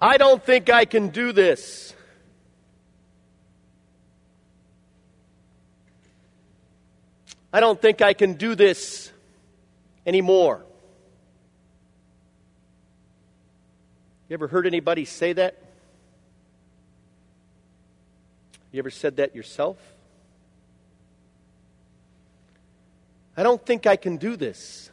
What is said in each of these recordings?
I don't think I can do this. I don't think I can do this anymore. You ever heard anybody say that? You ever said that yourself? I don't think I can do this.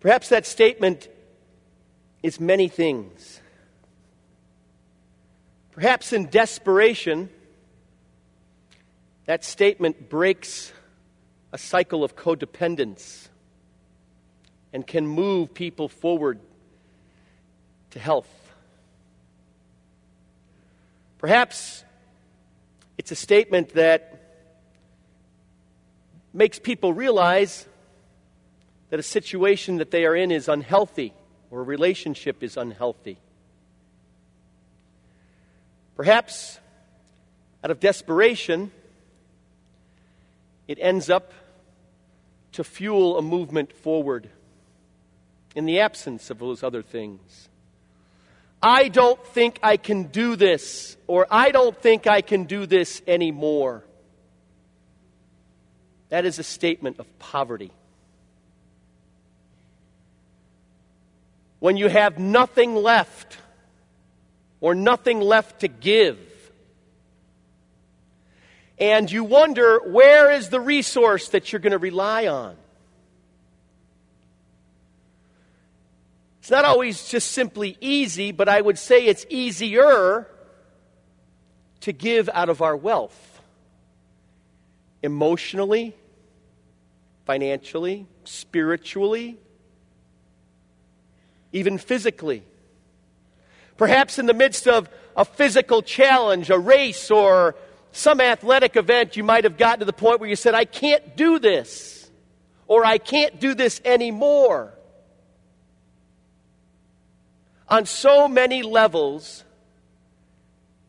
Perhaps that statement is many things. Perhaps in desperation, that statement breaks a cycle of codependence and can move people forward to health. Perhaps it's a statement that makes people realize that a situation that they are in is unhealthy or a relationship is unhealthy. Perhaps out of desperation, it ends up to fuel a movement forward in the absence of those other things. I don't think I can do this, or I don't think I can do this anymore. That is a statement of poverty. When you have nothing left, or nothing left to give, and you wonder where is the resource that you're going to rely on? It's not always just simply easy, but I would say it's easier to give out of our wealth emotionally, financially, spiritually, even physically. Perhaps in the midst of a physical challenge, a race, or some athletic event, you might have gotten to the point where you said, I can't do this, or I can't do this anymore on so many levels,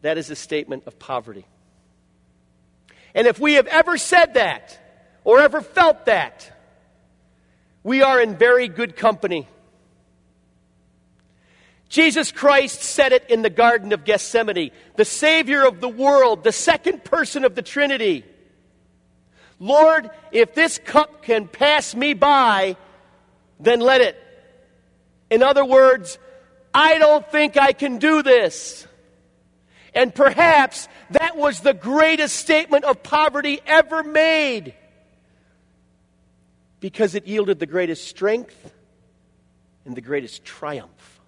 that is a statement of poverty. And if we have ever said that or ever felt that, we are in very good company. Jesus Christ said it in the Garden of Gethsemane, the Savior of the world, the second person of the Trinity. Lord, if this cup can pass me by, then let it. In other words, I don't think I can do this. And perhaps that was the greatest statement of poverty ever made because it yielded the greatest strength and the greatest triumph.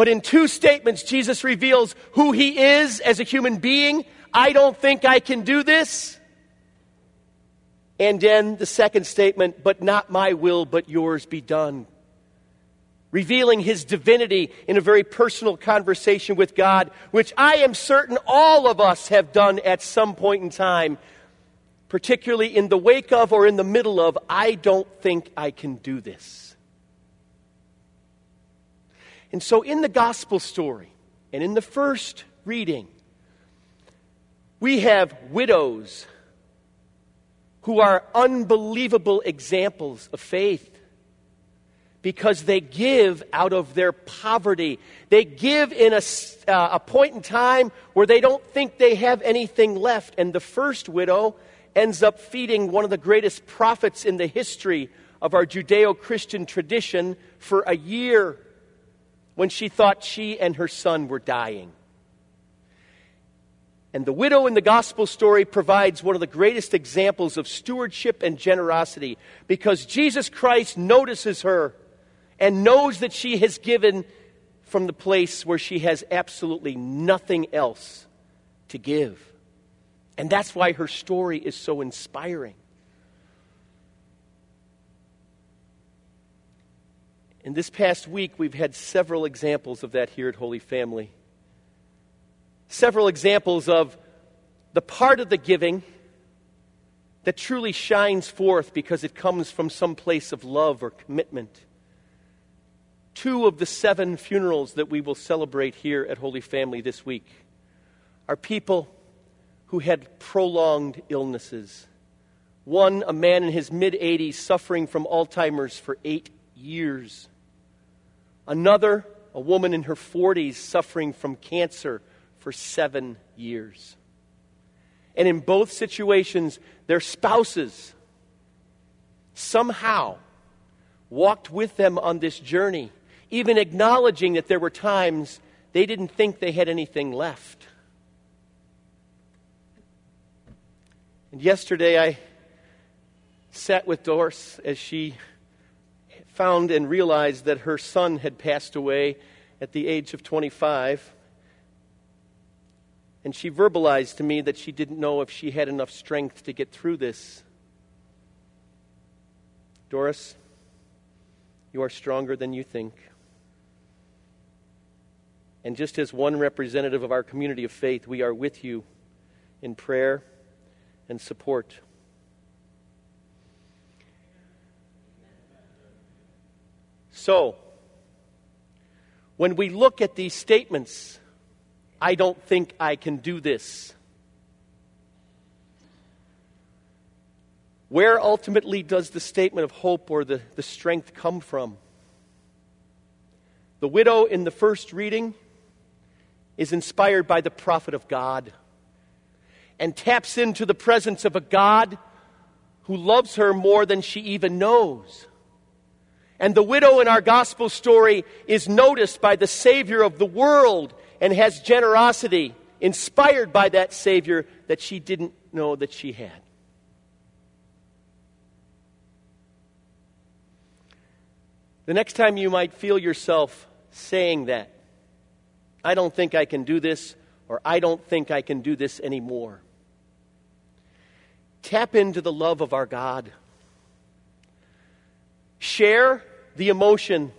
But in two statements, Jesus reveals who he is as a human being. I don't think I can do this. And then the second statement, but not my will, but yours be done revealing his divinity in a very personal conversation with God, which I am certain all of us have done at some point in time, particularly in the wake of or in the middle of, I don't think I can do this. And so, in the gospel story and in the first reading, we have widows who are unbelievable examples of faith because they give out of their poverty. They give in a, uh, a point in time where they don't think they have anything left. And the first widow ends up feeding one of the greatest prophets in the history of our Judeo Christian tradition for a year when she thought she and her son were dying. And the widow in the gospel story provides one of the greatest examples of stewardship and generosity because Jesus Christ notices her and knows that she has given from the place where she has absolutely nothing else to give. And that's why her story is so inspiring. In this past week, we've had several examples of that here at Holy Family. Several examples of the part of the giving that truly shines forth because it comes from some place of love or commitment two of the seven funerals that we will celebrate here at Holy Family this week are people who had prolonged illnesses One, a man in his mid 80s suffering from Alzheimer's for eight years. Another, a woman in her 40s suffering from cancer for seven years. And in both situations, their spouses somehow walked with them on this journey, even acknowledging that there were times they didn't think they had anything left. And yesterday I sat with Doris as she found and realized that her son had passed away at the age of 25. And she verbalized to me that she didn't know if she had enough strength to get through this. Doris, you are stronger than you think. And just as one representative of our community of faith, we are with you in prayer and support. So, when we look at these statements, I don't think I can do this. Where ultimately does the statement of hope or the, the strength come from? The widow in the first reading is inspired by the prophet of God and taps into the presence of a God who loves her more than she even knows. And the widow in our gospel story is noticed by the Savior of the world and has generosity inspired by that Savior that she didn't know that she had. The next time you might feel yourself saying that, I don't think I can do this, or I don't think I can do this anymore. Tap into the love of our God. Share the emotion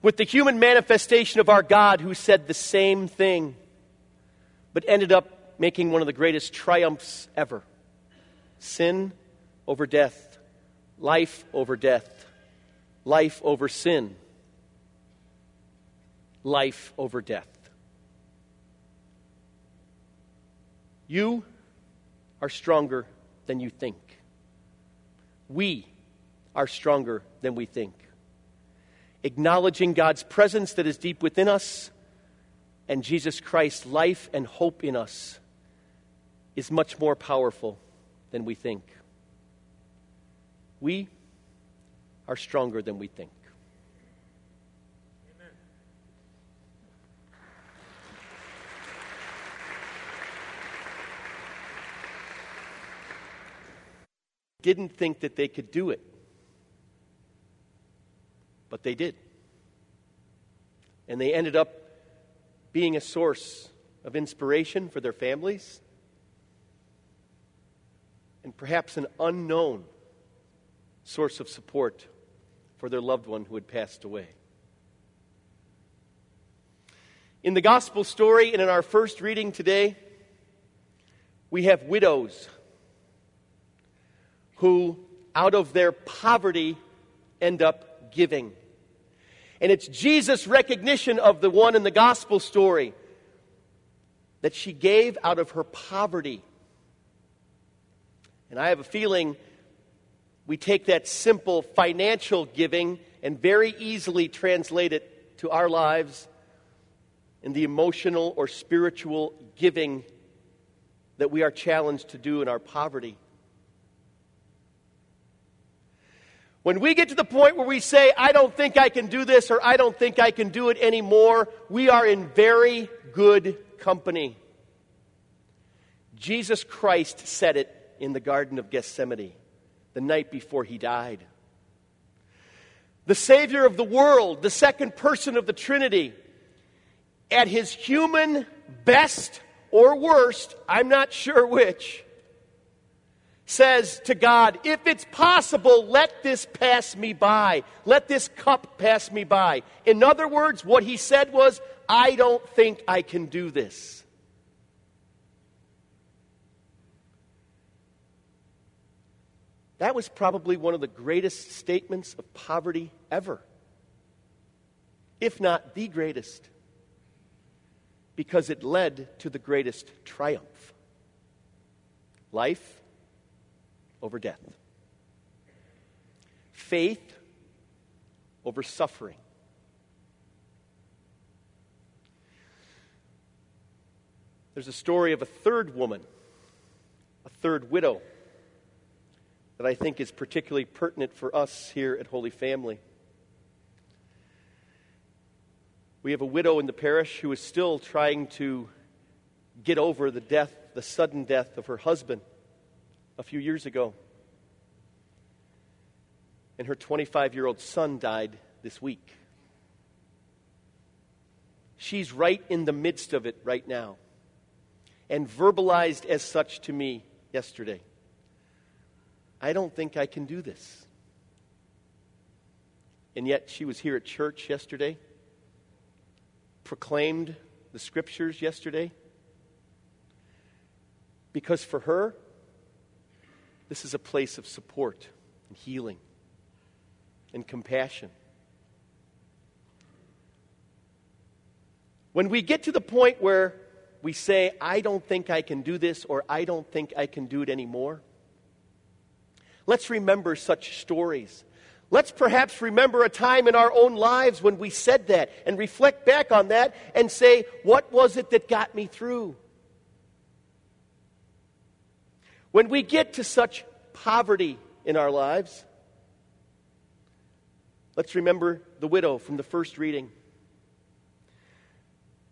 with the human manifestation of our God who said the same thing, but ended up making one of the greatest triumphs ever sin over death, life over death, life over sin, life over death. You are stronger than you think. We are stronger than we think acknowledging God's presence that is deep within us and Jesus Christ's life and hope in us is much more powerful than we think. We are stronger than we think. Amen. Didn't think that they could do it. But they did. And they ended up being a source of inspiration for their families and perhaps an unknown source of support for their loved one who had passed away. In the gospel story and in our first reading today, we have widows who, out of their poverty, end up giving. And it's Jesus' recognition of the one in the gospel story that she gave out of her poverty. And I have a feeling we take that simple financial giving and very easily translate it to our lives in the emotional or spiritual giving that we are challenged to do in our poverty. When we get to the point where we say, I don't think I can do this or I don't think I can do it anymore, we are in very good company. Jesus Christ said it in the Garden of Gethsemane the night before he died. The Savior of the world, the second person of the Trinity, at his human best or worst, I'm not sure which, says to God, If it's possible, let this pass me by. Let this cup pass me by. In other words, what he said was, I don't think I can do this. That was probably one of the greatest statements of poverty ever, if not the greatest, because it led to the greatest triumph life over death, faith over suffering. There's a story of a third woman, a third widow, that I think is particularly pertinent for us here at Holy Family. We have a widow in the parish who is still trying to get over the death, the sudden death of her husband a few years ago. And her 25 year old son died this week. She's right in the midst of it right now and verbalized as such to me yesterday. I don't think I can do this. And yet she was here at church yesterday, proclaimed the scriptures yesterday. Because for her, this is a place of support and healing and compassion. When we get to the point where we say, I don't think I can do this, or I don't think I can do it anymore, let's remember such stories. Let's perhaps remember a time in our own lives when we said that and reflect back on that and say, What was it that got me through? When we get to such poverty in our lives, let's remember the widow from the first reading.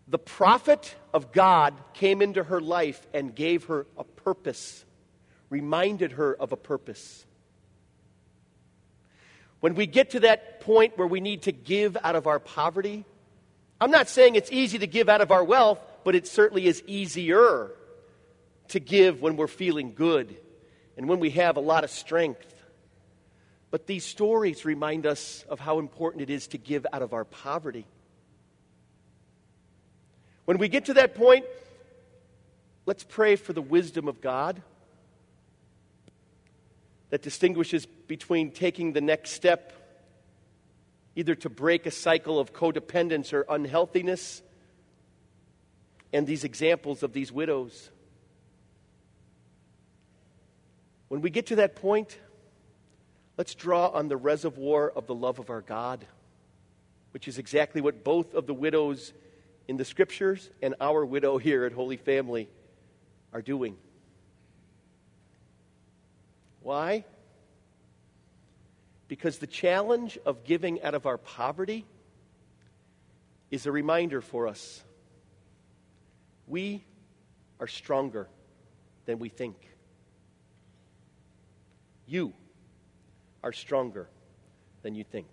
The prophet of God came into her life and gave her a purpose, reminded her of a purpose. When we get to that point where we need to give out of our poverty, I'm not saying it's easy to give out of our wealth, but it certainly is easier to give when we're feeling good and when we have a lot of strength. But these stories remind us of how important it is to give out of our poverty. When we get to that point, let's pray for the wisdom of God that distinguishes between taking the next step, either to break a cycle of codependence or unhealthiness, and these examples of these widows. When we get to that point, let's draw on the reservoir of the love of our God, which is exactly what both of the widows in the scriptures and our widow here at Holy Family are doing. Why? Because the challenge of giving out of our poverty is a reminder for us. We are stronger than we think. You are stronger than you think.